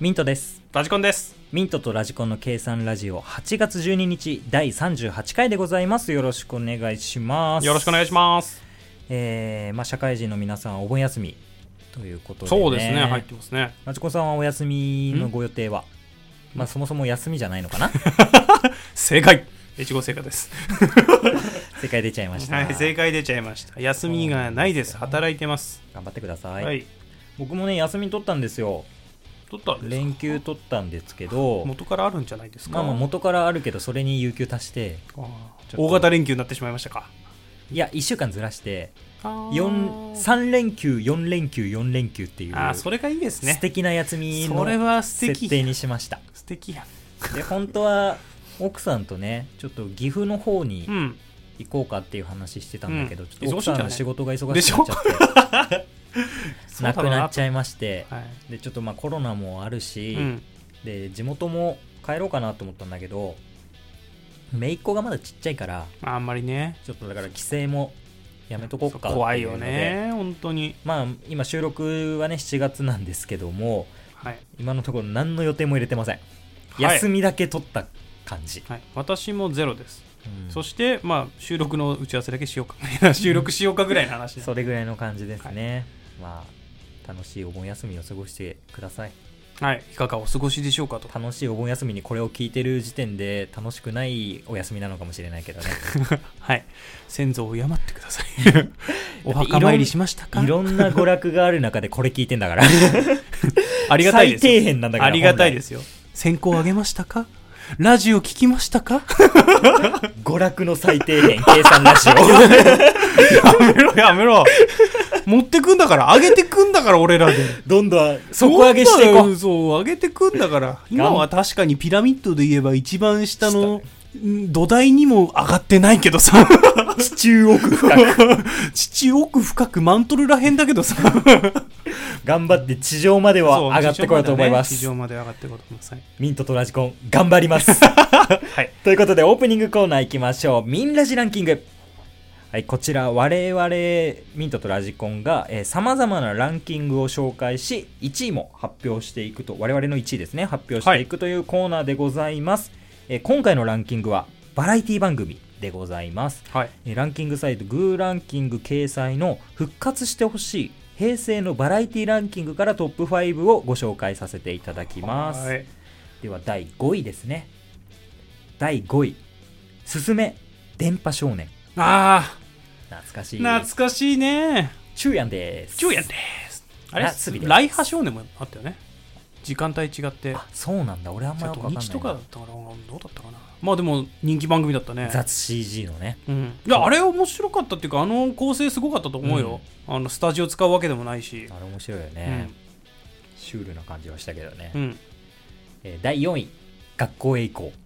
ミントですラジコンです。ミントとラジコンの計算ラジオ8月12日第38回でございますよろしくお願いしますよろしくお願いします。えーまあ、社会人の皆さんお盆休みということで、そうですね、入ってますね。ラジコンさんはお休みのご予定は？まあそもそも休みじゃないのかな？正解越後正解です。正解出ちゃいました、はい、正解出ちゃいました。休みがないです。働いてます。頑張ってくださ、はいい。僕もね休み取ったんですよ取ったんですか？連休取ったんですけど元からあるんじゃないですか？まあまあ元からあるけどそれに有給足して大型連休になってしまいましたか？いや1週間ずらしてあ4ー3連休4連休4連休っていうあー、それがいいです素ね。敵な休みのそれは素敵設定にしました素敵やん。で本当は奥さんとねちょっと岐阜の方にうん。行こうかっていう話してたんだけど、うんちょっと奥さんの仕事が忙でしくなっちゃって なくななっちゃいましてはい。でちょっとまあコロナもあるし、うん。で地元も帰ろうかなと思ったんだけど姪っ子がまだちっちゃいからまあ、あんまりね。ちょっとだから帰省もやめとこうかっていうので怖いよね。本当に。まあ今収録はね7月なんですけどもはい。今のところ何の予定も入れてません、はい休みだけ取った感じ、はい。私もゼロです。うんそして、まあ、収録の打ち合わせだけしようか。収録しようかぐらいの話それぐらいの感じですね、まあ楽しいお盆休みを過ごしてくださいはい。いかがお過ごしでしょうかと。楽しいお盆休みにこれを聞いてる時点で楽しくないお休みなのかもしれないけどね はい。先祖を敬ってください。お墓参りしましたか？いろんな娯楽がある中でこれ聞いてんだから ありがたいです最よ。底辺なんだからありがたいですすよ。先行あげましたか？ラジオ聞きましたか？娯楽の最底辺計算ラジオやめろやめろ。持ってくんだから、上げてくんだから、俺らで。どんどん底上げしていこうそう、上げてくんだから。今は確かにピラミッドで言えば一番下のん土台にも上がってないけどさ。地中奥深く 地中奥深くマントルらへんだけどさ。頑張って地上までは上がってこようと思います地上まで上がってこようと思います。はいミントとラジコン頑張ります はい。ということでオープニングコーナー行きましょうミンラジランキングはいこちら我々ミントとラジコンがさまざまなランキングを紹介し1位も発表していくと我々の1位ですね発表していくというコーナーでございます、えー今回のランキングはバラエティ番組でございます。はい。えーランキングサイトグーランキング掲載の復活してほしい平成のバラエティランキングからトップ5をご紹介させていただきます。はい。では第5位ですね。第5位「すすめ。電波少年。あ」懐かしい。あ、懐かしいね。チューヤンです。ジュヤンです。あれライハ少年もあったよね。時間帯違って。あそうなんだ。俺あんまよく土わかんない日とかだったからどうだったかな。まあでも人気番組だったね。雑 CG のね。うん、いやあれ面白かったっていうかあの構成すごかったと思うよ、あのスタジオ使うわけでもないし。あれ面白いよね、シュールな感じはしたけどね、うん、うん、えー第4位「学校へ行こう」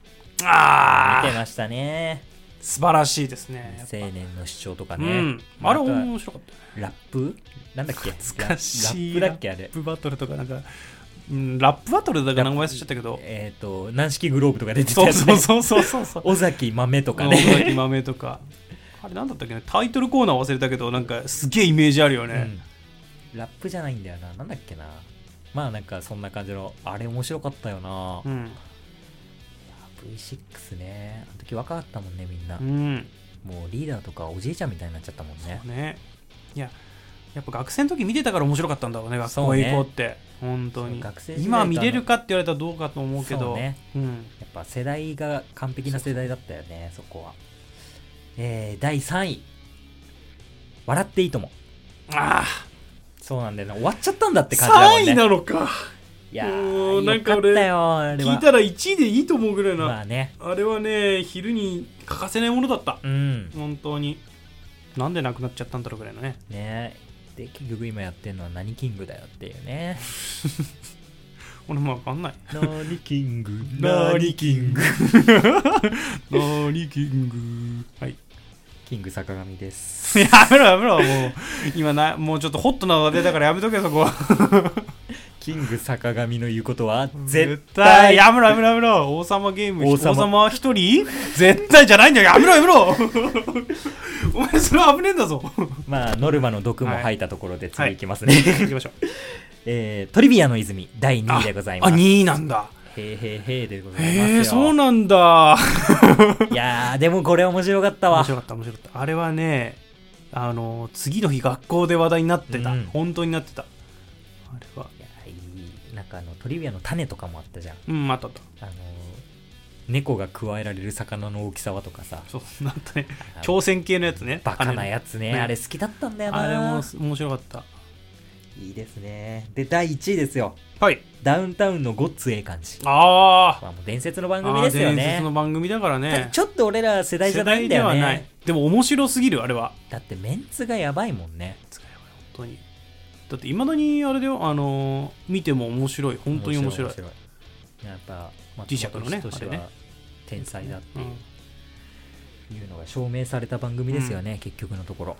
ああ見てましたね素晴らしいですね青年の主張とかうね、ん、あれ面白かったラップ？なんだっけ？懐かしい。ララップだっけあれ？ラップバトルとかなんか、うん、ラップバトルだから名前忘れちゃったけど。えっ、と軟式グローブとか出てたそうやつ、ね、そうそうそうそうそう。尾崎豆とか尾ね崎豆とか。あれなんだったっけね？タイトルコーナー忘れたけどなんかすげえイメージあるよね、うん。ラップじゃないんだよな。なんだっけな。まあなんかそんな感じのあれ面白かったよな、うん、V6 ね。あの時若かったもんねみんな、うん。もうリーダーとかおじいちゃんみたいになっちゃったもんね。ね。いややっぱ学生の時見てたから面白かったんだろうね学そうね。校へ行こうって。本当に。今見れるかって言われたらどうかと思うけど。そうね。うん、やっぱ世代が完璧な世代だったよねそこは。えー、第3位「笑っていいとも。あ」そうなんだよね。終わっちゃったんだってあ感じだもんね。3位なのかいやもーうなんか俺聞いたら1位でいいと思うぐらいな、まあね。あれはね昼に欠かせないものだった。うん。本当に。なんでなくなっちゃったんだろうぐらいのね。ね。で結局今やってるのは何キングだよっていうね。俺もわかんない。何キング？何キング？何キング？はい。キング坂上です。やめろやめろもう。今なもうちょっとホットな話題だからやめとけそこはキング坂上の言うことは絶絶対。対やめろやめろやめろ。王様ゲーム王王様様一人？絶対じゃないんだよ。やめろやめろ。お前それ危ねえんだぞ。まあノルマの毒も吐いたところで次いきますね、行きましょう。えートリビアの泉第2位でございます。あ、2位なんだ。へーへーへーでございますよ。へえ、そうなんだ。いやーでもこれ面白かったわ。面白かった、面白かった。あれはね、あの、次の日学校で話題になってた。うん。本当になってた。あれは。いやいいなんかあのトリビアの種とかもあったじゃんうん、あったあった。あの猫が加えられる魚の大きさはとかさそう、なんとね、挑戦系のやつね。バカなやつねねあれ好きだったんだよなあれも面白かった。いいですねで第1位ですよはい。ダウンタウンのごっつええ感じあまあもう伝説の番あ。組ですよあー伝ね説の番組だからね。ちょっと俺ら世代じゃないんだよ世代ではないね。でも面白すぎる、あれは。だってメンツがやばいもんね本当に。だって、いまだにあれだよ、あのー見ても面白い。本当に面白い。やっぱ磁石のねとしては天才だってうん。いうのが証明された番組ですよね、結局のところ。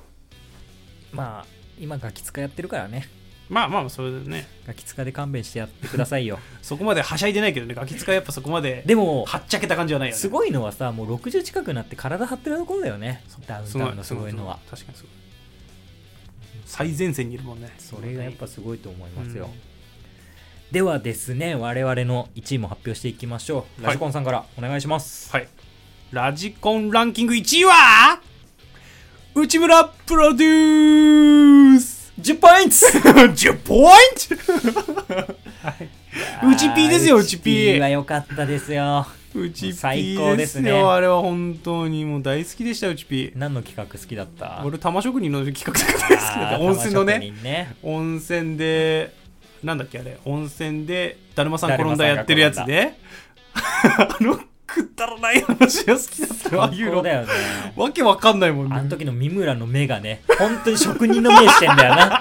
まあ今ガキ使やってるからね。まあまあ、それでね。ガキ使で勘弁してやってくださいよ。そこまではしゃいでないけどね、ガキ使いやっぱそこまで、でもはっちゃけた感じはないよね。すごいのはさもう60近くなって体張ってるところだよね。ダウンタウンのすごいのは。確かにすごい。最前線にいるもんね。それがやっぱすごいと思いますよ、うん。ではですね我々の1位も発表していきましょう。ラジコンさんからお願いします、はい。ラジコンランキング1位は内村プロデュース。10ポイント !10 ポイントうちピーですようちピーは良かったですようちピ最高ーですね。よあれは本当にもう大好きでしたうちピー。何の企画好きだった？俺玉職人の企画とか大好きだった。温泉のね。温泉でなんだっけあれ？温泉でだるまさん転んだやってるやつで あのくだらない話が好きだった。よああいうの。最高だよねわけわかんないもんね。あの時の三村の目がね本当に職人の目してんだよな。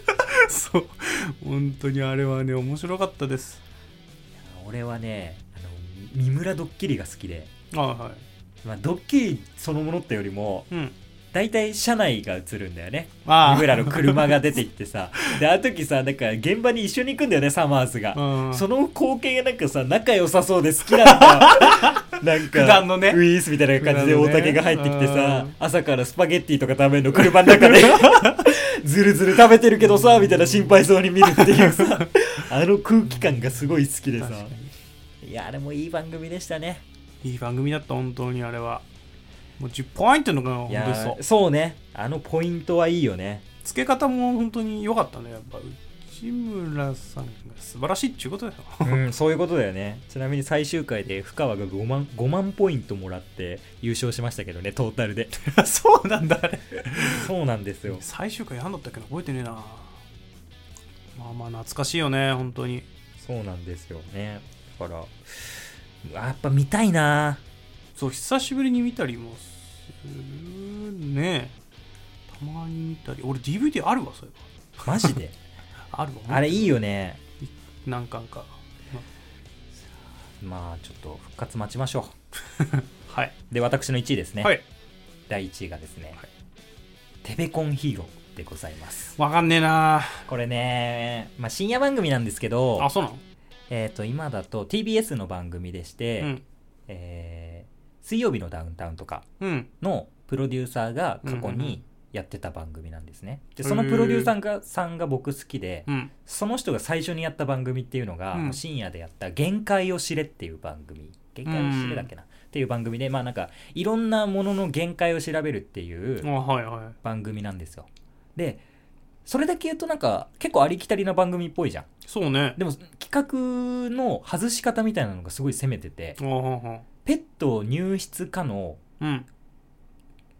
そう。本当にあれはね面白かったです。俺はね三村ドッキリが好きで、あはい。まあ、ドッキリそのものってよりもうん。大体車内が映るんだよね。あ三村の車が出てきてさ。であの時さなんか現場に一緒に行くんだよねサマーズが、うん。その光景がなんかさ仲良さそうで好きなんだよ。なんか普段のね。ウィースみたいな感じで大竹が入ってきてさ、うん。朝からスパゲッティとか食べるの車の中で ずるずる食べてるけどさみたいな心配そうに見るっていうさ。あの空気感がすごい好きでさ。確かいやあれもいい番組でしたね。にいい番組だった本当にあれは。もう10ポイントのがい本当そう。そうね。あのポイントはいいよね。付け方も本当に良かったねやっぱ。内村さんが素晴らしいっていうことだよ。うん、そういうことだよね。ちなみに最終回で深川が5万 ,5 万ポイントもらって優勝しましたけどねトータルで。そうなんだあれ。そうなんですよ。最終回何だったっけな覚えてねえな。まあまあ懐かしいよね本当に。そうなんですよね。だから。やっぱ見たいな。そう久しぶりに見たりもするね。たまに見たり。俺 DVD あるわそういえマジで？ば あるわあれいいよね。何巻か。まあちょっと復活待ちましょ はい、うで私の1位ですね、はい。第1位がですね、はい。テベコンヒーローでございます。わかんねえなこれね、まあ、深夜番組なんですけどあそうなの？えー、と今だと TBS の番組でして、うん。えー水曜日のダウンタウンとかうん。のプロデューサーが過去にやってた番組なんですね。でそのプロデューサーがさんが僕好きで、うん。その人が最初にやった番組っていうのが、うん。深夜でやった「限界を知れ」っていう番組「限界を知れ」だっけな、っていう番組でまあなんかいろんなものの限界を調べるっていう番組なんですよ。でそれだけ言うとなんか結構ありきたりな番組っぽいじゃん。そうねでも企画の外し方みたいなのがすごい攻めててペット入室可のうん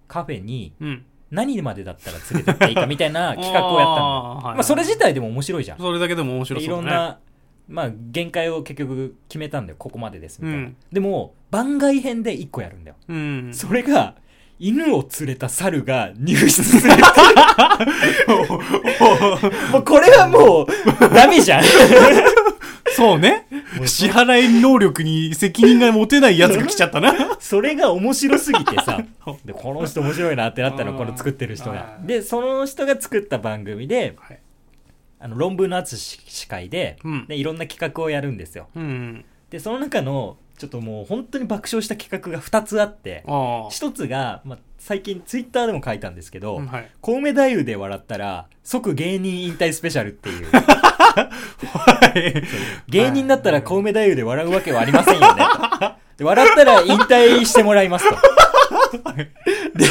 カフェにうん何までだったら連れてっていいかみたいな 企画をやったの。まあ、それ自体でも面白いじゃん。それだけでも面白そうだねろんな、まあ、限界を結局決めたんだよ。ここまでですみたいな。うんでも、番外編で1個やるんだよ。うんそれが、犬を連れた猿が入室するっていう。もうこれはもう、ダメじゃん。そうね。支払い能力に責任が持てないやつが来ちゃったな。それが面白すぎてさ、で、この人面白いなってなったの、この作ってる人が。で、その人が作った番組で、はい。あの論文の淳司会で,、うん。でいろんな企画をやるんですよ。うん。でその中のちょっともう本当に爆笑した企画が2つあってあ一つが、まあ、最近ツイッターでも書いたんですけど、あ。はい。コウメ太夫で笑ったら即芸人引退スペシャルっていう はい。芸人だったらコウメ太夫で笑うわけはありませんよねで笑ったら引退してもらいますと で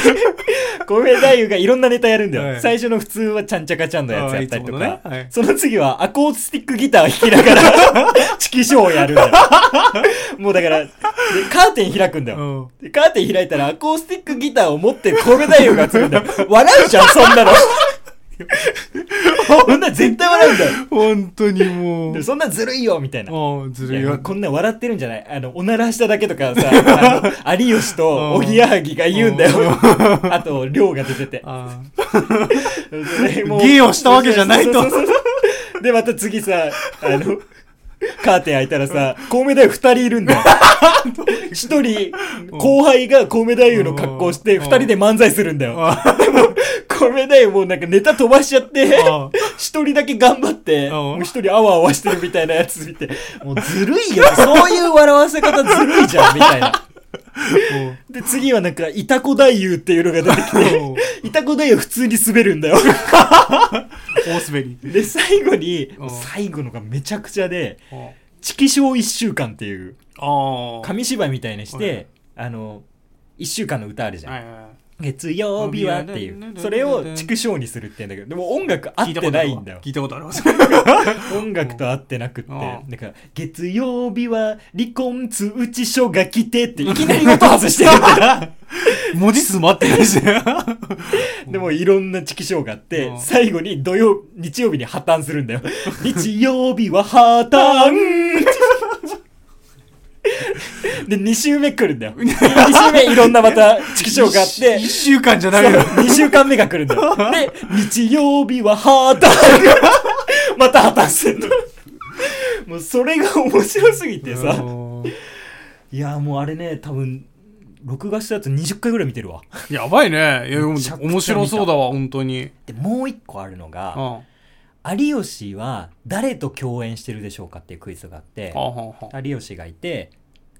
コウメ太夫がいろんなネタやるんだよ、はい。最初の普通はちゃんちゃかちゃんのやつやったりとか、あーいつものね。はい。その次はアコースティックギターを弾きながら チキショーをやるんだよ。もうだからでカーテン開くんだよ、うん。でカーテン開いたらアコースティックギターを持ってるコウメ太夫が映るんだよ。笑うじゃん、そんなの。そんな絶対笑うんだよ。本当にもう。でそんなずるいよ、みたいな。ずいやるいよ。こんな笑ってるんじゃないあの、おならしただけとかさ、あの有吉とおぎやはぎが言うんだよ。あ と、亮が出てて。あ芸をしたわけじゃないとそうそうそうそうで、また次さ、あの、カーテン開いたらさ、コウメ太夫二人いるんだよ。一人、後輩がコウメ太夫の格好して、うん二人で漫才するんだよ。あ。コウメ太夫もうなんかネタ飛ばしちゃって、あ一人だけ頑張って、うんもう一人あわあわしてるみたいなやつ見て、もうずるいよ。そういう笑わせ方ずるいじゃん、みたいな。で、次はなんか、イタコ太夫っていうのが出てきて、イタコ太夫普通に滑るんだよ。大滑り。で、最後にうん、最後のがめちゃくちゃで、あチキショー一週間っていう、あ。紙芝居みたいにしはいて、あの、一週間の歌あるじゃん。はいはい。月曜日はっていう。それを畜生にするって言うんだけど、でも音楽合ってないんだよ。聞いたことあります。音楽と合ってなくって。うんだから、月曜日は離婚通知書が来てって、いきなり音外してるんだよ。文字数も合ってないし。でもいろんなチキショーがあってう、ん最後に土曜、日曜日に破綻するんだよ。日曜日は破綻 で、2週目来るんだよ。2週目いろんなまたチキショーがあって一、週間じゃないよ。2週間目が来るんだよ。で、日曜日は破綻また破綻するの。もうそれが面白すぎてさ。いや、もうあれね、多分、録画したやつ20回ぐらい見てるわ。やばいね。いや、面白そうだわ、本当に。で、もう一個あるのが、あ有吉は誰と共演してるでしょうかっていうクイズがあって。有吉がいて、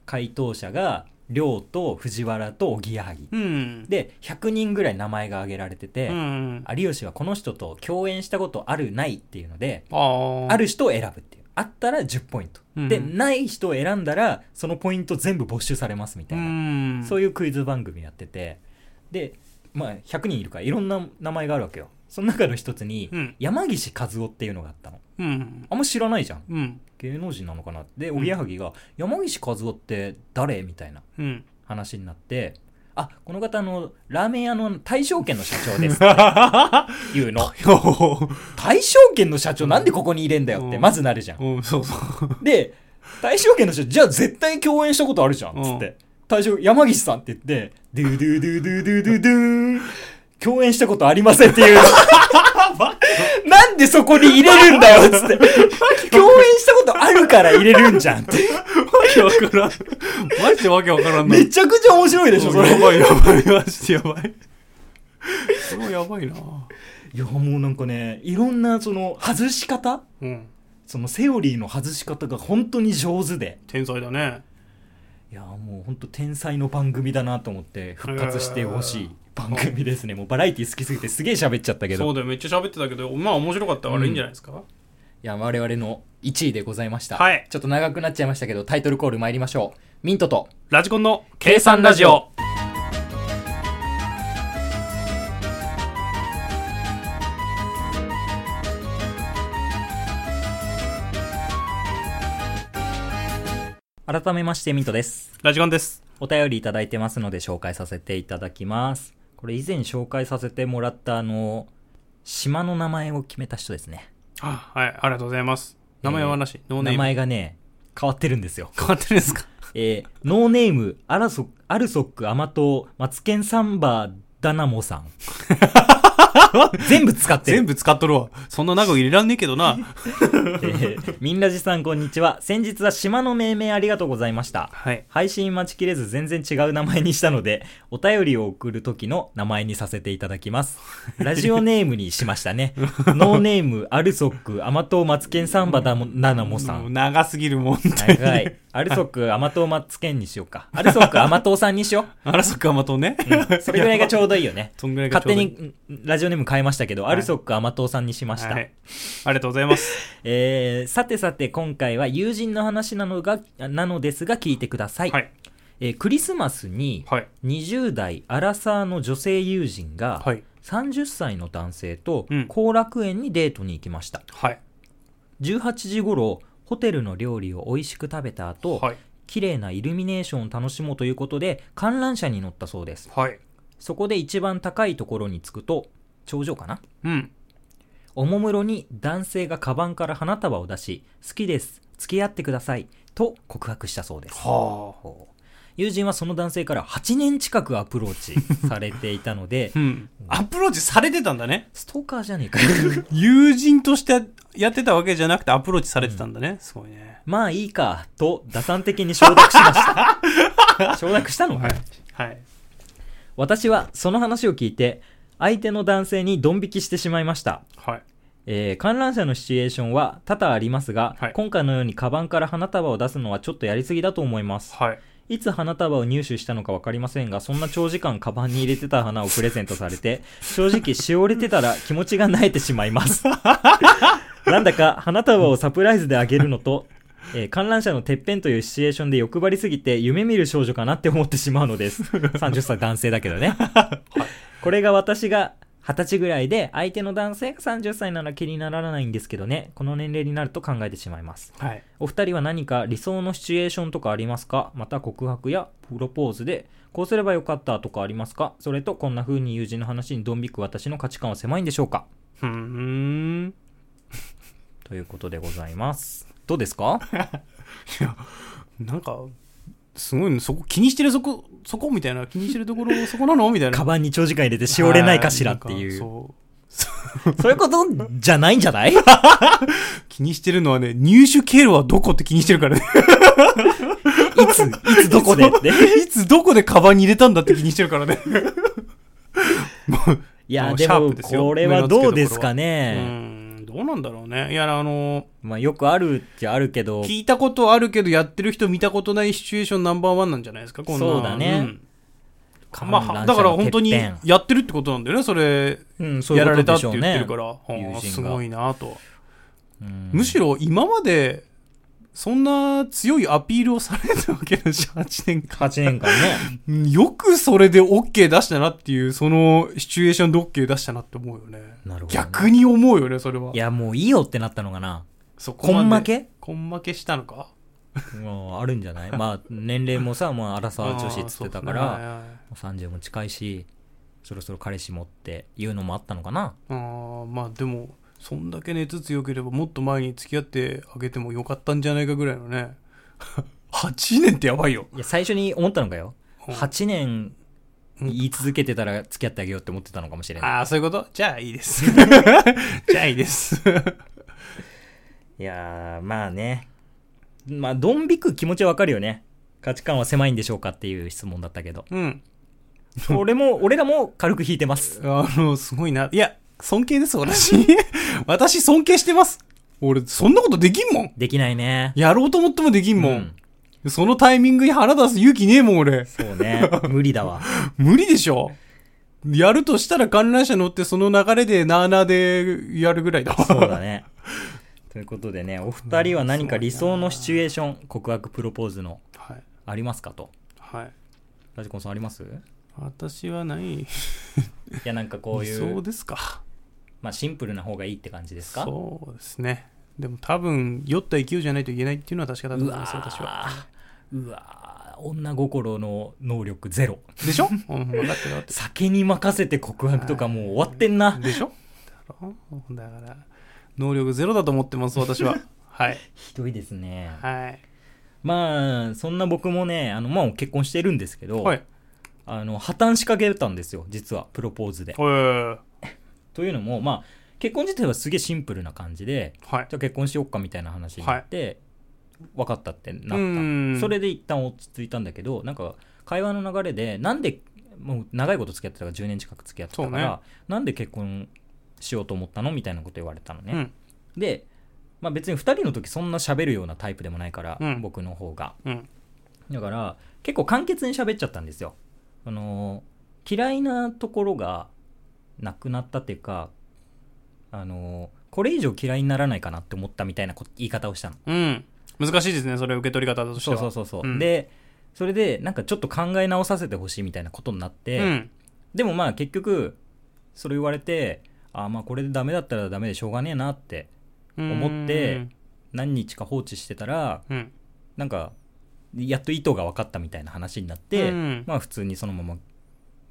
回答者が、亮と藤原とおぎやはぎ。うん。で、100人ぐらい名前が挙げられてて、うん。有吉はこの人と共演したことあるないっていうので、ある人を選ぶっていう。あったら10ポイント。うんで、ない人を選んだら、そのポイント全部没収されますみたういな。ん。そういうクイズ番組やってて、で、まあ、100人いるからいろんな名前があるわけよ。その中の一つに、うん。山岸和夫っていうのがあったの。うん。あんま知らないじゃん。うん。芸能人なのかな？で、おぎやはぎが、山岸和夫って誰？みたいなうん。話になって、あ、この方あの、ラーメン屋の大正圏の社長ですって いうの。大正圏の社長なんでここに入れんだよって、うんまずなるじゃん。うん、そうそう。で、大正圏の社長、じゃあ絶対共演したことあるじゃん、つって。大正、山岸さんって言って、ドゥドゥドゥドゥドゥドゥドゥ共演したことありませんっていう。なんでそこに入れるんだよ、つって。共演したことあるから入れるんじゃんって。わけわからん。マジでわけわからんな。めちゃくちゃ面白いでしょ、それ。やばいやばい、マジでやばい。すごいやばいな。いや、もうなんかね、いろんなその、外し方うん。そのセオリーの外し方が本当に上手で。天才だね。いや、もう本当天才の番組だなと思って復活してほしい番組ですね。もうバラエティ好きすぎてすげえ喋っちゃったけど。そうだよ、めっちゃ喋ってたけど、まあ面白かったからいいんじゃないですか？いや、我々の1位でございました。はいちょっと長くなっちゃいましたけど、タイトルコール参りましょう。ミントと、ラジコンの計算ラジオ。改めましてミントです。ラジコンです。お便りいただいてますので紹介させていただきます。これ以前紹介させてもらったあの、島の名前を決めた人ですね。あ、はい、ありがとうございます。名前はなし、ノーネー名ム。前がね、変わってるんですよ。変わってるんですか？えーノーネーム、アラソアルソック、アマト、マツケンサンバー、ダナモさん。全部使ってる全。部使っとるわ。そんな長く入れらんねえけどな。えーみんなじさんこんにちは。先日は島の命名ありがとうございました。はい。配信待ちきれず全然違う名前にしたので、お便りを送る時の名前にさせていただきます。ラジオネームにしましたね。ノーネーム、アルソック、アマトーマツケンサンバダナナモさ。ん長すぎるもん。長い。アルソック、アマトーマツケンにしようか。アルソック、アマトーさんにしよあらそっか、まとね。う。それぐらいがちょうどいいよね。そんぐらいがち勝手にんラジオネーム変えましたけど、はいアルソック、アマトーさんにしました。はい。ありがとうございます。えー、さてさて今回は友人の話なのが、なのですが聞いてください。はい。えークリスマスにはい。20代アラサーの女性友人がはい。30歳の男性とうん後楽園にデートに行きました。はい。18時頃、ホテルの料理を美味しく食べた後、はい。綺麗なイルミネーションを楽しもうということで観覧車に乗ったそうです。はい。そこで一番高いところに着くと、頂上かな？うん。おもむろに男性がカバンから花束を出し、好きです、付き合ってください、と告白したそうです。はほう友人はその男性から8年近くアプローチされていたのであ。う、ん。アプローチされてたんだね。ストーカーじゃねえかよ。友人としてやってたわけじゃなくてアプローチされてたんだね。すごいね。まあいいか、と打算的に承諾しました。承諾したの？か、はい。はい。私はその話を聞いて、相手の男性にドン引きしてしまいました。はい。えー観覧車のシチュエーションは多々ありますが、はい今回のようにカバンから花束を出すのはちょっとやりすぎだと思います。はい。いつ花束を入手したのか分かりませんが、そんな長時間カバンに入れてた花をプレゼントされて、正直しおれてたら気持ちが萎えてしまいます。なんだか花束をサプライズであげるのと、えー観覧車のてっぺんというシチュエーションで欲張りすぎて夢見る少女かなって思ってしまうのです。30歳男性だけどね。これが私が20歳ぐらいで、相手の男性が30歳なら気にならないんですけどね、この年齢になると考えてしまいます。はい。お二人は何か理想のシチュエーションとかありますか？また告白やプロポーズでこうすればよかったとかありますか？それとこんな風に友人の話にドン引く私の価値観は狭いんでしょうか？ふーん。ということでございます。どうですか？なんか、すごいね、そこ、気にしてるそこ、そこみたいな、気にしてるところ、そこなの？みたいな。カバンに長時間入れてしおれないかしらっていう。そう。そういうことじゃないんじゃない？気にしてるのはね、入手経路はどこって気にしてるからね。いつ、いつどこでって。いつどこでカバンに入れたんだって気にしてるからね。いや、でもこれはどうですかうね。ん、どうなんだろうね。いや、あの、まあよくあるっちゃあるけど、聞いたことあるけど、やってる人見たことないシチュエーションナンバーワンなんじゃないですか、こんな。そうだね。ん。まあ、だから本当にやってるってことなんだよね、それ、うん、そういやられたって言。ってるから、はあすごいなと。うん。むしろ今まで、そんな強いアピールをされたわけだし、8年間。8年間ね。う んよくそれで OK 出したなっていう、そのシチュエーションで OK 出したなって思うよね。なるほどね逆に思うよね、それは。いや、もういいよってなったのかな。そこまでこん負け？こん負けしたのか？もうあるんじゃない？まあ、年齢もさ、もう荒沢女子っつってたから、ねはいはいもう30も近いし、そろそろ彼氏もっていうのもあったのかな。あーまあでもそんだけ熱強ければもっと前に付き合ってあげてもよかったんじゃないかぐらいのね 8年ってやばいよいや、最初に思ったのかよ。うん8年言い続けてたら付き合ってあげようって思ってたのかもしれない。ああそういうこと？じゃあいいです じゃあいいですいやー、まあね。まあ、ドン引く気持ちはわかるよね。価値観は狭いんでしょうかっていう質問だったけど。うん俺も、俺らも軽く引いてます。あのすごいないや尊敬です私。私尊敬してます。俺そんなことできんもん。できないね。やろうと思ってもできんもん、うん。そのタイミングに腹出す勇気ねえもん俺。そうね。無理だわ。無理でしょ。やるとしたら観覧車乗ってその流れでなーなーでやるぐらいだわ。そうだね。ということでね、お二人は何か理想のシチュエーション、告白プロポーズのはい。ありますかと？はい。ラジコンさんあります？い私はない。や、なんかこういそうう、ですかまあシンプルな方がいいって感じですか？そうですね。でも多分酔った勢いじゃないといけないっていうのは確かだとう思いますわ私は。ーうわー。女心の能力ゼロ。でしょ、酒に任せて告白とかもう終わってんな。る。でしょ？だろだから能力ゼロだと思ってます私は。はい。ひどいですね。はい。まあ、そんな僕もね、あの、まあ結婚してるんですけど、はい。あの、破綻しかけたんですよ、実は、プロポーズで。というのもまあ結婚自体はすげえシンプルな感じではい。じゃあ結婚しよっかみたいな話になって、分かったってなった。うん。それで一旦落ち着いたんだけどなんか会話の流れでなんでもう長いこと付き合ってたから10年近く付き合ってたかそうね。ら、なんで結婚しようと思ったのみたいなこと言われたのね、うん。で、まあ、別に2人の時そんな喋るようなタイプでもないから、うん。僕の方が。うん。だから結構簡潔に喋っちゃったんですよ。あの嫌いなところがなくなったっていうかあのこれ以上嫌いにならないかなって思ったみたいなこ言い方をしたの。うん。難しいですねそれ受け取り方としてそうはそうそうそう、うん。でそれでなんかちょっと考え直させてほしいみたいなことになって、うん。でもまあ結局それ言われてあまあこれでダメだったらダメでしょうがねえなって思って何日か放置してたらうん。なんかやっと意図が分かったみたいな話になって、うん。まあ普通にそのまま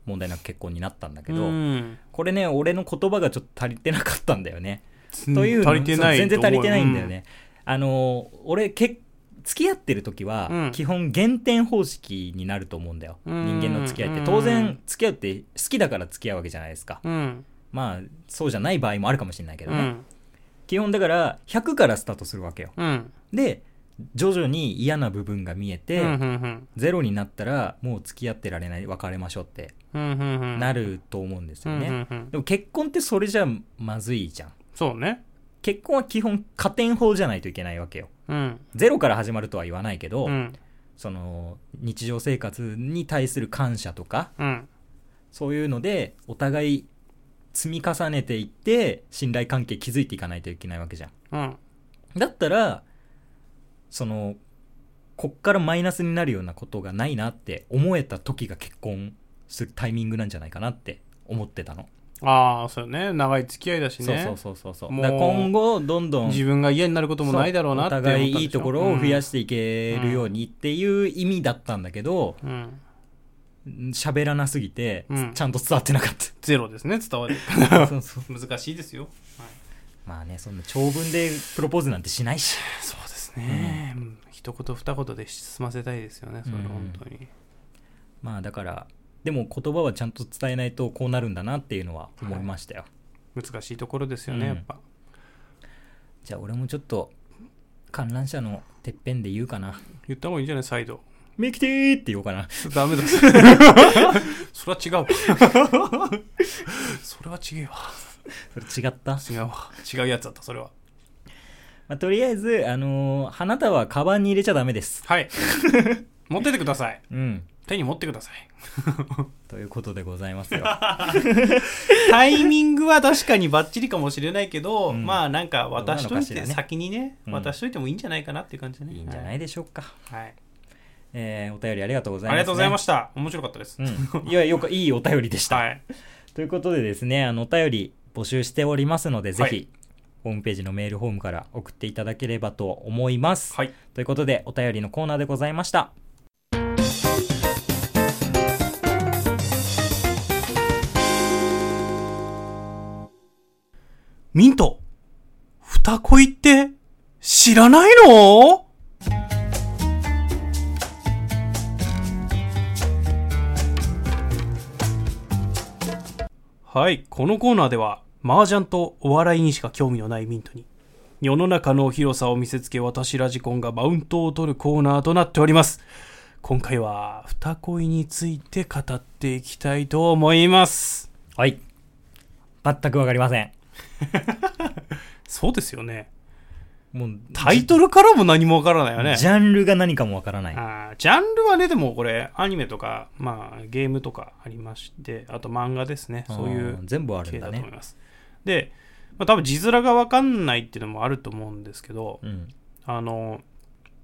問題なく結婚になったんだけど、うん。これね俺の言葉がちょっと足りてなかったんだよね、うん。という全然足りてないんだよね、あの俺け付き合ってる時は、うん。基本減点方式になると思うんだよ、うん。人間の付き合いって。うん。当然付き合うって好きだから付き合うわけじゃないですか、うん。まあそうじゃない場合もあるかもしれないけどね、うん。基本だから100からスタートするわけよ。うん。で徐々に嫌な部分が見えて、うんうんゼロになったらもう付き合ってられない別れましょうってうんうんうん。なると思うんですよね、うんうんうん。でも結婚ってそれじゃまずいじゃん。そうね。結婚は基本加点法じゃないといけないわけよ。うん。ゼロから始まるとは言わないけど、うん。その日常生活に対する感謝とかうん。そういうのでお互い積み重ねていって信頼関係築いていかないといけないわけじゃん。うん。だったらそのこっからマイナスになるようなことがないなって思えた時が結婚するタイミングなんじゃないかなって思ってたの、ああそうよね。長い付き合いだしね。そうそうそうそうもう今後どんどん自分が嫌になることもないだろうなってお互いいいところを増やしていけるようにっていう意味だったんだけどうん。喋らなすぎて、うん。ちゃんと伝わってなかっゼロですね伝わる。たそうそう。難しいですよ。まあねそんな長文でプロポーズなんてしないし。そうですね、うん。一言二言で済ませたいですよねそれうん。本当に、まあだからでも言葉はちゃんと伝えないとこうなるんだなっていうのは思いましたよ、難しいところですよね、うん。やっぱ。じゃあ俺もちょっと観覧車のてっぺんで言うかな。言った方がいいんじゃない？再度「ミキティ!」って言おうかな。ダメだ。それは違うわ。それは違うわ。それ違った、違うわ。違うやつだったそれはまあ、とりあえずあのー花束はカバンに入れちゃダメです。はい。持っててください。うん。手に持ってください。ということでございますよ。タイミングは確かにバッチリかもしれないけど、うん。まあなんか渡しといてどうなのかしらね。先にねうん。渡しといてもいいんじゃないかなっていう感じでね。いいんじゃないでしょうか、はい、はいえーお便りありがとうございます、ありがとうございましした。面白かったです、た、うん、いやよくいいお便りでした、はい。ということでですねあのお便り募集しておりますので、ぜひはいホームページのメールフォームから送っていただければと思います、はい。ということでお便りのコーナーでございました。ミント二恋って知らないの？はい、このコーナーでは、麻雀とお笑いにしか興味のないミントに、世の中の広さを見せつけ私ラジコンがマウントを取るコーナーとなっております。今回は、二恋について語っていきたいと思います。はい全くわかりません そうですよね。もうタイトルからも何もわからないよね。ジャンルが何かもわからないあージャンルはね、でもこれ、アニメとか、まあ、ゲームとかありまして、あと漫画ですね。そういうん全部ある系んだねだと思います。で、まあ、多分字面がわかんないっていうのもあると思うんですけど、うん。あの、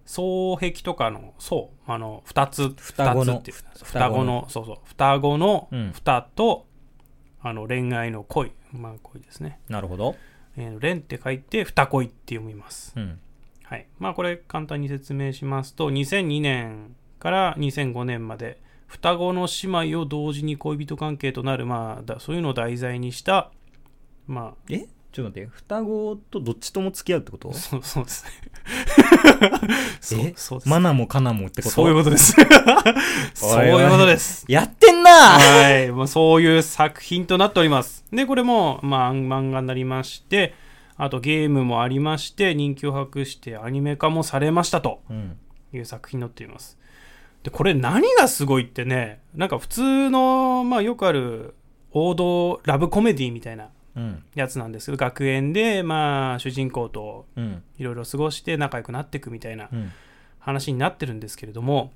双璧とかの、そう、あの、二つ、双子の。二つっていう双子の、そうそう、双子のうん。二と、あの、恋愛の恋、まあ恋ですね。なるほど。えー、恋って書いて、二恋って読みます。うん。はい。まあこれ簡単に説明しますと、2002年から2005年まで、双子の姉妹を同時に恋人関係となる、まあ、だそういうのを題材にした、まえ？ちょっと待って双子とどっちとも付き合うってこと？あ、そうそうですね。そうえ？そうです。マナもカナもってこと？そういうことです。そういうことです。やってんなはい。まあ、そういう作品となっております。で、これも、まあ、漫画になりまして、あとゲームもありまして、人気を博してアニメ化もされましたとうん。いう作品になっています。で、これ何がすごいってね、なんか普通の、まあ、よくある王道ラブコメディみたいなうん。やつなんですけど、学園で、まあ、主人公とうん。いろいろ過ごして仲良くなっていくみたいなうん。話になってるんですけれども、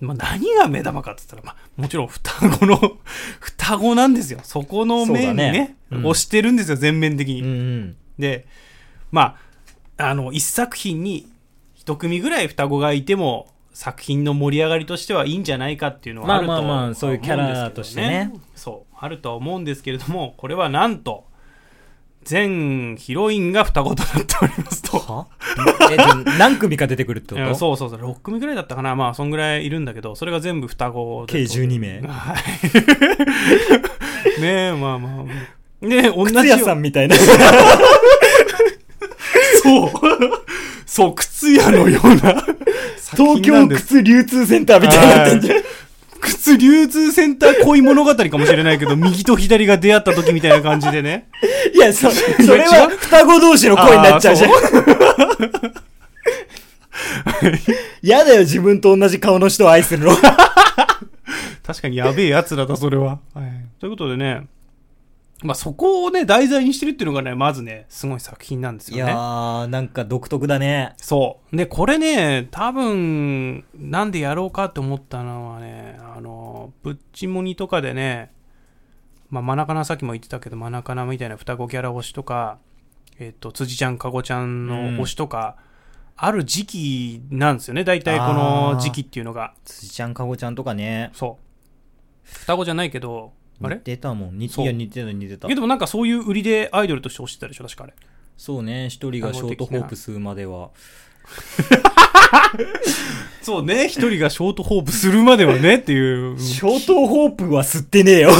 まあ、何が目玉かって言ったら、まあ、もちろん双子の 双子なんですよそこの面にねねうん押してるんですよ全面的に、うんうん。でまああの一作品に一組ぐらい双子がいても作品の盛り上がりとしてはいいんじゃないかっていうのはあるとまあまあまあそういうキャラとしてね。思うんですけどそうあるとは思うんですけれどもこれはなんと全ヒロインが双子となっておりますと。何組か出てくるってこと？そうそうそう6組ぐらいだったかな。まあそんぐらいいるんだけどそれが全部双子で計12名。はい。ねえまあまあ。まあねえ同じよ靴屋さんみたいな。そうそう靴屋のような 東京靴流通センターみたいになってんじゃん。靴流通センター恋物語かもしれないけど 右と左が出会った時みたいな感じでねいや、そ、それは双子同士の恋になっちゃうじゃんあ。やだよ、自分と同じ顔の人を愛するの。確かにやべえやつらだそれは、はい、ということでねまあそこをね題材にしてるっていうのがねまずねすごい作品なんですいやよねー、なんか独特だね。そう。で、これね、多分、なんでやろうかって思ったのはね、あの、プッチモニとかでね、まあ、マナカナさっきも言ってたけど、マナカナみたいな双子キャラ推しとか、えっ、と、辻ちゃん、かごちゃんの推しとか、ある時期なんですよね、大体この時期っていうのが。辻ちゃん、かごちゃんとかね。そう。双子じゃないけど、あれ？似てたもん。似そういや、似てた、似てたいや。でもなんかそういう売りでアイドルとして推してたでしょ、確かあれ。そうね、一人がショートホープ吸うまでは。そうね、一人がショートホープするまではねっていう。ショートホープは吸ってねえよ。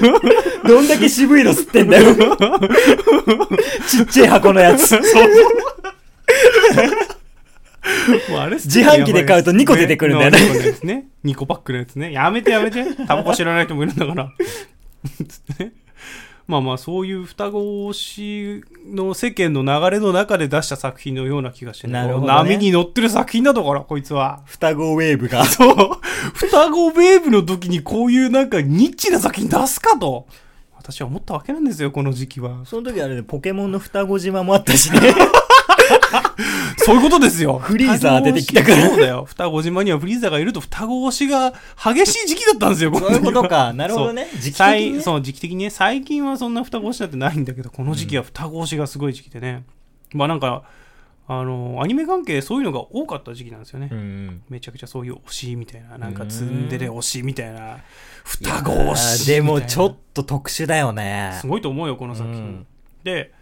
どんだけ渋いの吸ってんだよ。ちっちゃい箱のやつ。もうあれ自販機で買うと2個出てくるんだよね2個ね。2個パックのやつね。やめてやめて。タバコ知らない人もいるんだから。まあまあ、そういう双子推しの世間の流れの中で出した作品のような気がしてね。なるほどね波に乗ってる作品だとから、こいつは。双子ウェーブが。そう。双子ウェーブの時にこういうなんかニッチな作品出すかと。私は思ったわけなんですよ、この時期は。その時あれね、ポケモンの双子島もあったしね。そういうことですよ。フリーザー出てきたからそうだよ。双子島にはフリーザーがいると双子推しが激しい時期だったんですよ、そういうことか。なるほどね。時期的最にね。そう時期的にね最近はそんな双子推しなんてないんだけどこの時期は双子推しがすごい時期でね、まあなんかあのアニメ関係そういうのが多かった時期なんですよね、うんうん。めちゃくちゃそういう推しみたいななんかうんツンデレ推しみたいな双子推しでもちょっと特殊だよね。すごいと思うよこの作品、うんで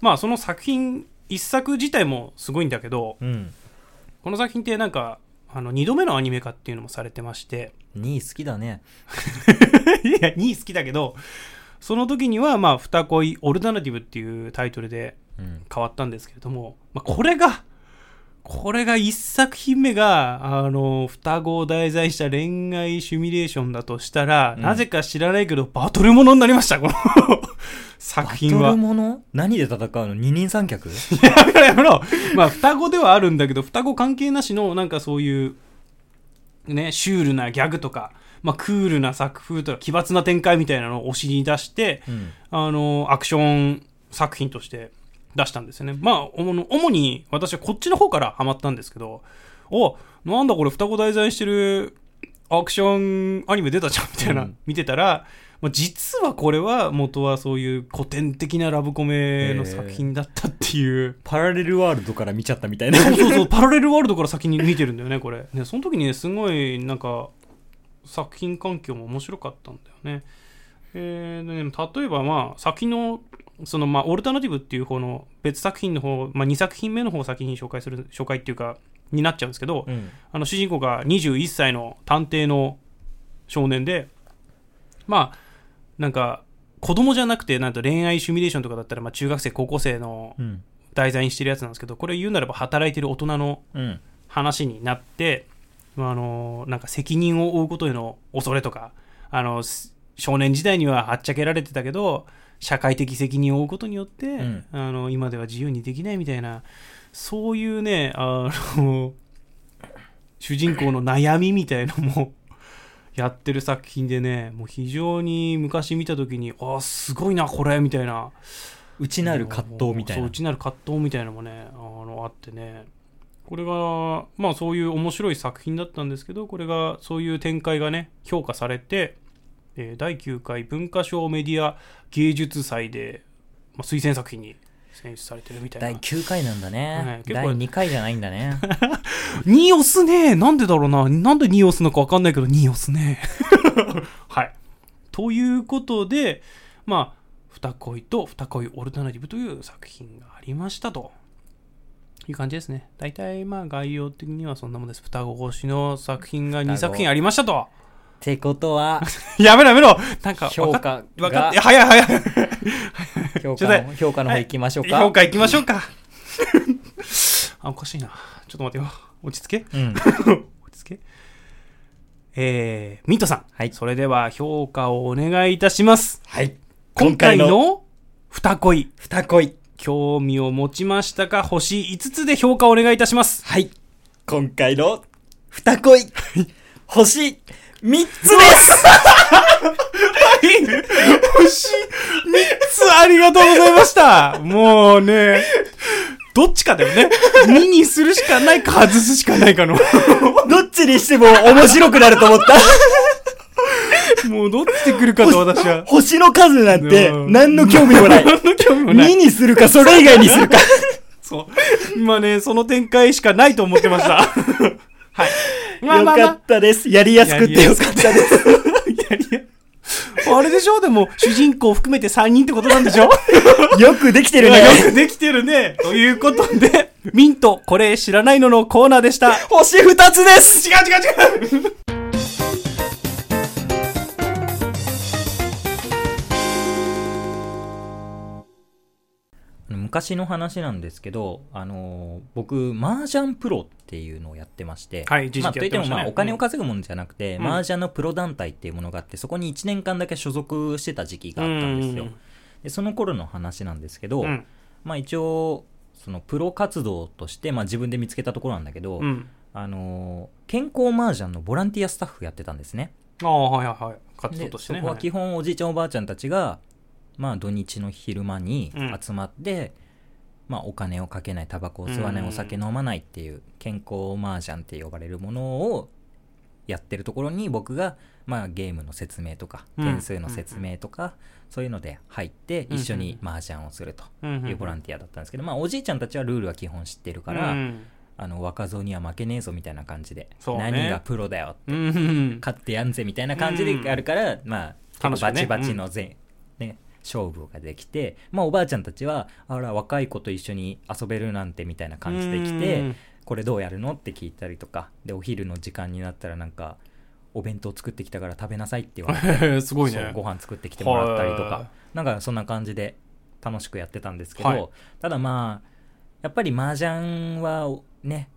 まあその作品一作自体もすごいんだけどうん。この作品ってなんかあの2度目のアニメ化っていうのもされてまして2位好きだね。いや、2位好きだけど、その時には、まあ、二恋オルタナティブっていうタイトルでうん。変わったんですけれども、まあ、これが、これが一作品目が、あの、双子を題材した恋愛シミュレーションだとしたら、うんなぜか知らないけど、バトルものになりました、この 作品はバトル。もの？何で戦うの？二人三脚？やめろやめろ。まあ、双子ではあるんだけど、双子関係なしの、なんかそういう、ね、シュールなギャグとか、まあ、クールな作風とか、奇抜な展開みたいなのをお尻に出して、うん。あの、アクション作品として出したんですよね。まあ、主に私はこっちの方からハマったんですけど、お、なんだこれ双子題材してるアクションアニメ出たじゃんみたいな、うん見てたら、まあ、実はこれは元はそういう古典的なラブコメの作品だったっていう。パラレルワールドから見ちゃったみたいな。そうそうそう、パラレルワールドから先に見てるんだよね、これ。ね、その時にね、すごい、なんか、作品環境も面白かったんだよね。えーでね例えば、まあ、先の、その、まあ、オルタナティブっていう方の別作品の方、まあ、2作品目の方を先に紹介する、紹介っていうか、になっちゃうんですけど、うん。あの、主人公が21歳の探偵の少年で、まあ、なんか、子供じゃなくて、なんと恋愛シミュレーションとかだったら、まあ、中学生、高校生のうん。題材にしてるやつなんですけどこれ言うならば働いてる大人のうん話になって、まあ、あのなんか責任を負うことへの恐れとかあのす少年時代にははっちゃけられてたけど社会的責任を負うことによって、ん。あの今では自由にできないみたいなそういうねあの 主人公の悩みみたいのも やってる作品でねもう非常に昔見た時にあすごいなこれみたいな。内なる葛藤みたいな。内なる葛藤みたいなのもねあのあってね。これがまあそういう面白い作品だったんですけどこれがそういう展開がね評価されて、えー第9回文化賞メディア芸術祭で、まあ、推薦作品に選出されてるみたいな。第9回なんだね。はい結構。第2回じゃないんだね。2押すね。なんでだろうな。なんで2押すのか分かんないけど2押すね。はい。ということでまあ「二恋と二恋オルタナティブ」という作品がありましたと。いう感じですね。大体まあ概要的にはそんなもんです。双子越しの作品が2双子作品ありましたとってことは やめろやめろ。なんか評価が分かって早い早い。評ちょうだい価の評価の方行きましょうか、評価いきましょうか。あおかしいな。ちょっと待ってよ。落ち着け。うん。落ち着け。えー、ミントさん。はい。それでは評価をお願いいたします。はい。今回の二恋。二恋。興味を持ちましたか？星5つで評価をお願いいたします。はい。今回の二恋。星3つです星3つありがとうございました。もうね、どっちかだよね。2にするしかないか外すしかないかの。どっちにしても面白くなると思ったもうどっちで来るかと私は。星の数なんてうん何の興味もない何の興味もない2にするかそれ以外にするかそう。今ね、その展開しかないと思ってました。はい。まあよまあまあ。かったです。やりやすくてよかったです。やりやあれでしょ？でも、主人公含めて3人ってことなんでしょ？よくできてるね。よくできてるね。ということで、ミント、これ知らないののコーナーでした。星2つです。違う違う違う昔の話なんですけど、あのー僕麻雀プロっていうのをやってまして、はいまあ、といってもまあお金を稼ぐもんじゃなくて、うん麻雀のプロ団体っていうものがあってそこに1年間だけ所属してた時期があったんですようんでその頃の話なんですけど、うん。まあ、一応そのプロ活動として、まあ、自分で見つけたところなんだけど、うん。あのー健康麻雀のボランティアスタッフやってたんですねああ、はいはいはい。活動でとしてね。そこは基本おじいちゃんおばあちゃんたちが、まあ、土日の昼間にうん。集まって、まあ、お金をかけないタバコを吸わない、うんお酒飲まないっていう健康麻雀って呼ばれるものをやってるところに僕が、まあ、ゲームの説明とかうん。点数の説明とか、そういうので入ってうん一緒に麻雀をするとうんいうボランティアだったんですけど、まあ、おじいちゃんたちはルールは基本知ってるから、うん。あの若造には負けねえぞみたいな感じで、何がプロだようん。勝ってやんぜみたいな感じでやるから、まあバチバチのぜ、ね勝負ができて、まあ、おばあちゃんたちはあら若い子と一緒に遊べるなんてみたいな感じで来て、うん。これどうやるのって聞いたりとかでお昼の時間になったらなんかお弁当作ってきたから食べなさいって言われて すごいね。ご飯作ってきてもらったりとはかなんかそんな感じで楽しくやってたんですけど、はい。ただまあやっぱり麻雀はおね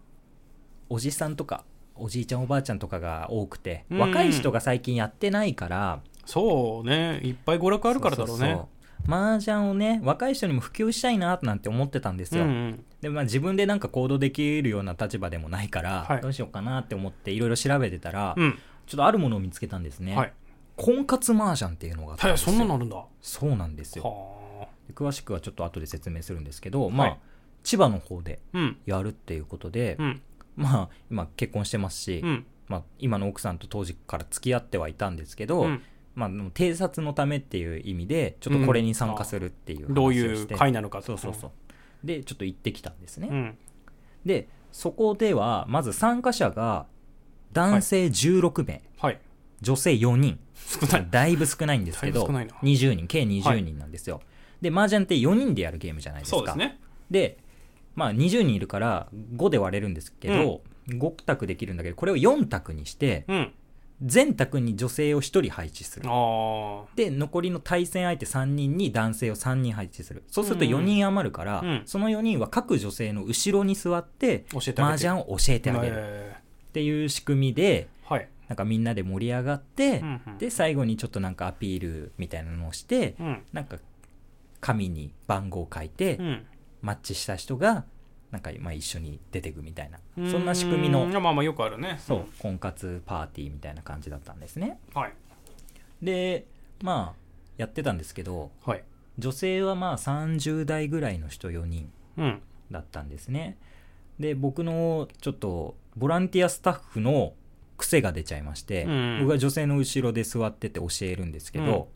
おじさんとかおじいちゃんおばあちゃんとかが多くて、うん。若い人が最近やってないからそうね。いっぱい娯楽あるからだろうね。そうそうそう麻雀をね若い人にも普及したいななんて思ってたんですよ、うんうんでまあ、自分でなんか行動できるような立場でもないから、はいどうしようかなって思っていろいろ調べてたら、うん。ちょっとあるものを見つけたんですね、はい。婚活麻雀っていうのがあったんはい、ですよそんなのあるんだ。はそうなんですよあ。詳しくはちょっと後で説明するんですけど、まあ、はい千葉の方でうん。やるっていうことで、うん。まあ今結婚してますし、うん。まあ、今の奥さんと当時から付き合ってはいたんですけど、うんまあ、偵察のためっていう意味でちょっとこれに参加するっていう話をして、どういう会なのかとそうそうそう。でちょっと行ってきたんですね、うん。でそこではまず参加者が男性16名、はい。女性4人少ない。だいぶ少ないんですけどだいぶ少ないな。20人。計は20い人なんですよ、で麻雀って4人でやるゲームじゃないですか。そうですね。でまあ20人いるから5で割れるんですけど、5択できるんだけどこれを4択にしてうん。全卓に女性を1人配置する。あで残りの対戦相手3人に男性を3人配置する。そうするとうん。4人余るから、うん。その4人は各女性の後ろに座って麻雀を教えてあげる。えっていう仕組みでーはい、なんかみんなで盛り上がって、うんうんで最後にちょっとなんかアピールみたいなのをして、うん。なんか紙に番号を書いて、うん。マッチした人がなんかまあ一緒に出てくみたいな。そんな仕組みのうんまあまあよくあるね。そう婚活パーティーみたいな感じだったんですね。はい。でまあやってたんですけどはい。女性はまあ30代ぐらいの人4人うん。だったんですね。で僕のちょっとボランティアスタッフの癖が出ちゃいまして、うん。僕は女性の後ろで座ってて教えるんですけど、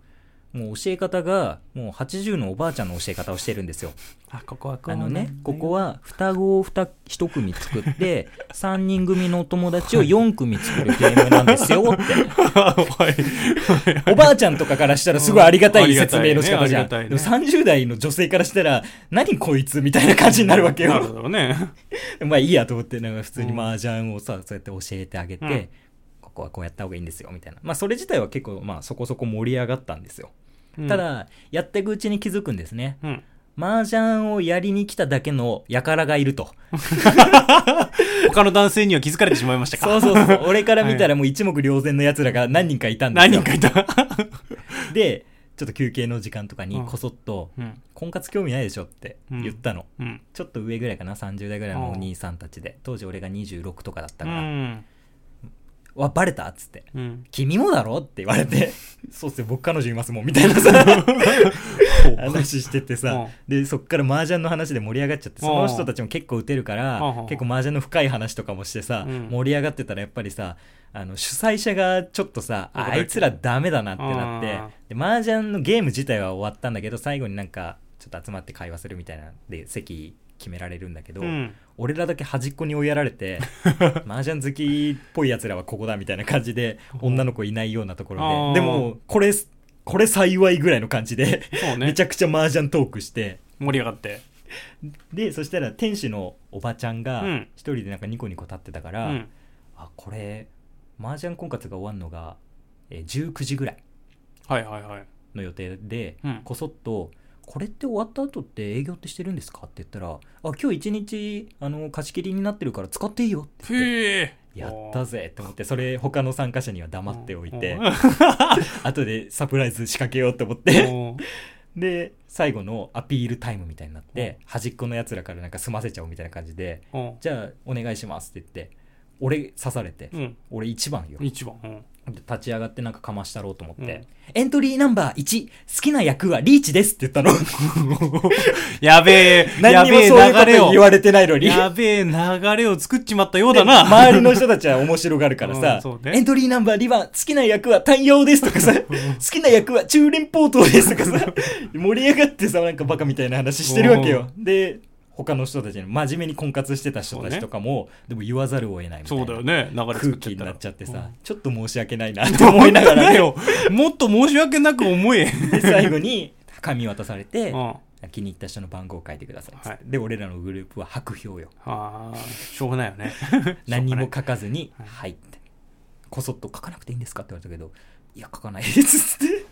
もう教え方がもう80のおばあちゃんの教え方をしてるんですよ。あここはこうあのねここは双子を 2, 一組作って 3人組のお友達を4組作るゲームなんですよって。は いおばあちゃんとかからしたらすごいありがたい説明の仕方じゃん、ありがたい。ねでも30代の女性からしたら何こいつみたいな感じになるわけなるよほどね。まあいいやと思ってなんか普通に麻雀をさそうやって教えてあげて、うん。ここはこうやった方がいいんですよみたいな。まあそれ自体は結構まあそこそこ盛り上がったんですよ、ただやっていくうちに気づくんですね。うん。麻雀をやりに来ただけの輩がいると。他の男性には気づかれてしまいましたか？そうそうそう。俺から見たらもう一目瞭然の奴らが何人かいたんですよ。何人かいた？でちょっと休憩の時間とかうん。にこそっとうん「婚活興味ないでしょ」って言ったの、うん。ちょっと上ぐらいかな？30代ぐらいのお兄さんたちで。当時俺が26とかだったうから「んわバレた?」っつって。うん「君もだろ?」って言われて「そうっすよ。僕彼女いますもん」みたいなさ。話しててさ。でそっから麻雀の話で盛り上がっちゃってその人たちも結構打てるからうん。結構麻雀の深い話とかもしてさうん。盛り上がってたらやっぱりさあの主催者がちょっとさうんあいつらダメだなってなってうん。で麻雀のゲーム自体は終わったんだけど最後になんかちょっと集まって会話するみたいなんで席決められるんだけど、うん。俺らだけ端っこに追いやられて 麻雀好きっぽいやつらはここだみたいな感じで女の子いないようなとこあろー。ででもこれこれ幸いぐらいの感じでね。めちゃくちゃ麻雀トークして。盛り上がって。でそしたら店主のおばちゃんがうん。一人でなんかニコニコ立ってたから、うん。あこれ麻雀婚活が終わるのが、えー19時ぐらいはいはいはい。の予定で、うん。こそっと「これって終わった後って営業ってしてるんですか?」って言ったら「あ今日一日あの貸し切りになってるから使っていいよ」って言って。やったぜって思ってそれ他の参加者には黙っておいてうん 後でサプライズ仕掛けようと思ってうんで最後のアピールタイムみたいになって端っこのやつらからなんか済ませちゃおうみたいな感じでうんじゃあお願いしますって言って俺刺されてうん。俺1番よ。一番。うん。で立ち上がってなんかかましたろうと思って、エントリーナンバー1好きな役はリーチですって言ったの。やべえ 何にもそういうこと流れを。言われてないのに。やべえ流れを作っちまったようだな。周りの人たちは面白がるからさ、うんそうね。エントリーナンバー2番、好きな役は太陽ですとかさ、好きな役は中連ポートですとかさ、盛り上がってさ、なんかバカみたいな話してるわけよ。で、他の人たちに、真面目に婚活してた人たちとかも、でも言わざるを得ないみたいなそうだよね。流れ空気になっちゃってさ、うんちょっと申し訳ないなって思いながらね、もっと申し訳なく思え。で最後に紙渡されて、うん。気に入った人の番号を書いてくださいっつって、はい。で、俺らのグループは白票よ。ああしょうがないよね。何にも書かずにはい「はい」って。こそっと書かなくていいんですかって言われたけど「いや書かないです」って。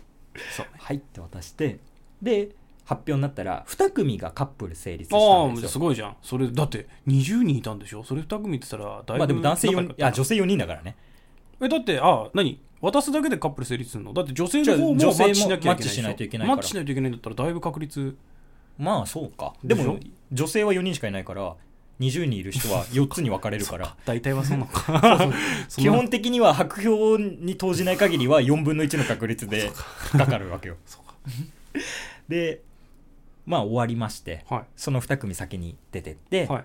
そう「はい」って渡して。で発表になったら2組がカップル成立したんですよ。すごいじゃん。それだって20人いたんでしょ？それ2組って言ったらだいぶまあでも男性4仲良かった。な人あ女性4人だからね。えだってあ何？渡すだけでカップル成立するの？だって女性の方もマッチしなきゃいけないマッチしないといけないから。マッチしないといけないんだったらだいぶ確率。まあそうか。でも女性は4人しかいないから20人いる人は4つに分かれるから。大体はそうなのか。基本的には白票に投じない限りは4分の1の確率でかかるわけよ。でまあ終わりましてはい。その2組先に出てって、はい。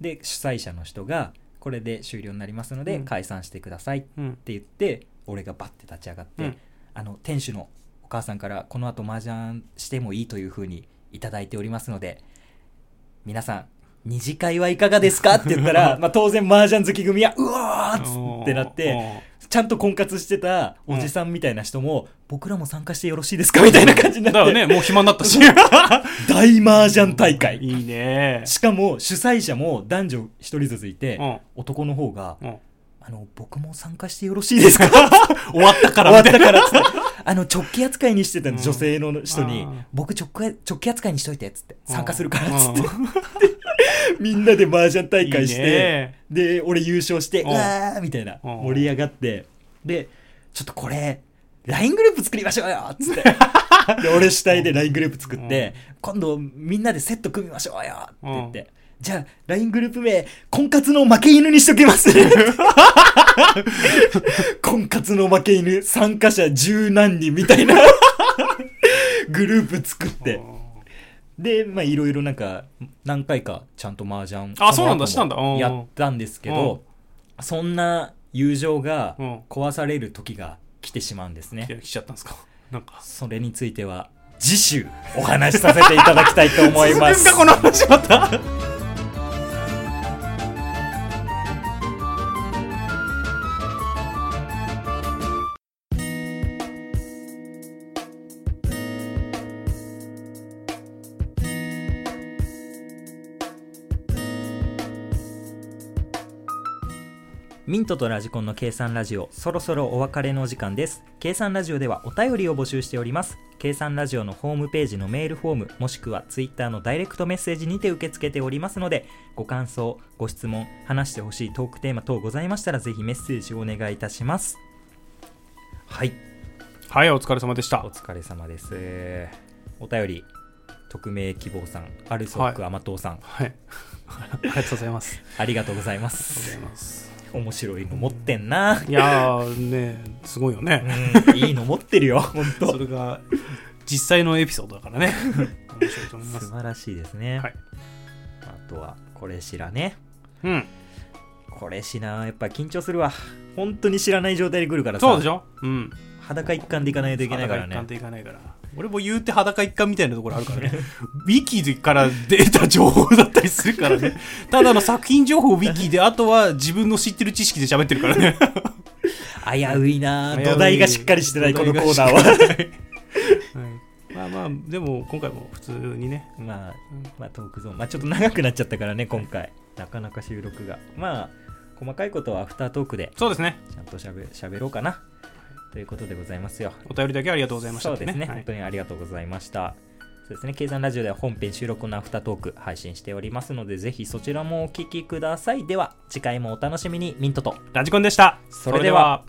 で主催者の人がこれで終了になりますのでうん。解散してくださいってうん。言って、俺がバッて立ち上がって、うん。あの店主のお母さんからこの後麻雀してもいいというふうにいただいておりますので皆さん二次会はいかがですか？って言ったら まあ当然麻雀好き組はうわーっつってなってちゃんと婚活してたおじさんみたいな人も、僕らも参加してよろしいですか？みたいな感じになって、だね。もう暇になったし。大麻雀大会。いいね。しかも主催者も男女一人ずついて、うん。男の方がうん。あの僕も参加してよろしいですか？終わったか終わったからっつって。あの直帰扱いにしてたうん女性の人に、僕直帰直帰扱いにしといてっつって参加するからっつうん。って みんなで麻雀大会していいね。で俺優勝してうわーみたいなうん。盛り上がってでちょっとこれ LINE グループ作りましょうよっつって。で俺主体で LINE グループ作って今度みんなでセット組みましょうよって言って。じゃあ LINE グループ名婚活の負け犬にしときます。婚活の負け犬参加者十何人みたいな。グループ作ってでまあいろいろなんか何回かちゃんと麻雀あそうなんだ。したんだ。うん。やったんですけどそんな友情がうん。壊される時が来てしまうんですね。来ちゃったんですか？なんか。それについては次週お話しさせていただきたいと思います。続くんか？この話またミントとラジコンの計算ラジオそろそろお別れのお時間です。計算ラジオではお便りを募集しております。計算ラジオのホームページのメールフォームもしくはツイッターのダイレクトメッセージにて受け付けておりますのでご感想ご質問話してほしいトークテーマ等ございましたらぜひメッセージをお願いいたします。はい。はいお疲れ様でした。お疲れ様です。お便り匿名希望さんアルソック甘党さん、はい。ありがとうございます。ありがとうございまありがとうごすざいます面白いの持ってんな。いやーねすごいよね。うんいいの持ってるよ。本当。それが。実際のエピソードだからね。面白いと思います。素晴らしいですね、はい。あとはこれ知らね。うん。これ知らやっぱ緊張するわ。本当に知らない状態で来るからさ。そうでしょ？うん。裸一貫でいかないといけないからね。裸一貫でいかないから俺も言うて裸一貫みたいなところあるからね。ウィキから出た情報だったりするからね。ただの作品情報ウィキであとは自分の知ってる知識で喋ってるからね。危ういな土台がしっかりしてないこのコーナーは。はい。まあまあでも今回も普通にね。まあ、まあトークゾーン。まあちょっと長くなっちゃったからね今回。なかなか収録が。まあ細かいことはアフタートークで。そうですね。ちゃんとしゃべしゃべろうかなということでございますよ。お便りだけありがとうございました。そうですね、はい本当にありがとうございました。そうですね。計算ラジオでは本編収録のアフタートーク配信しておりますのでぜひそちらもお聞きください。では次回もお楽しみに。ミントと。ラジコンでした。それでは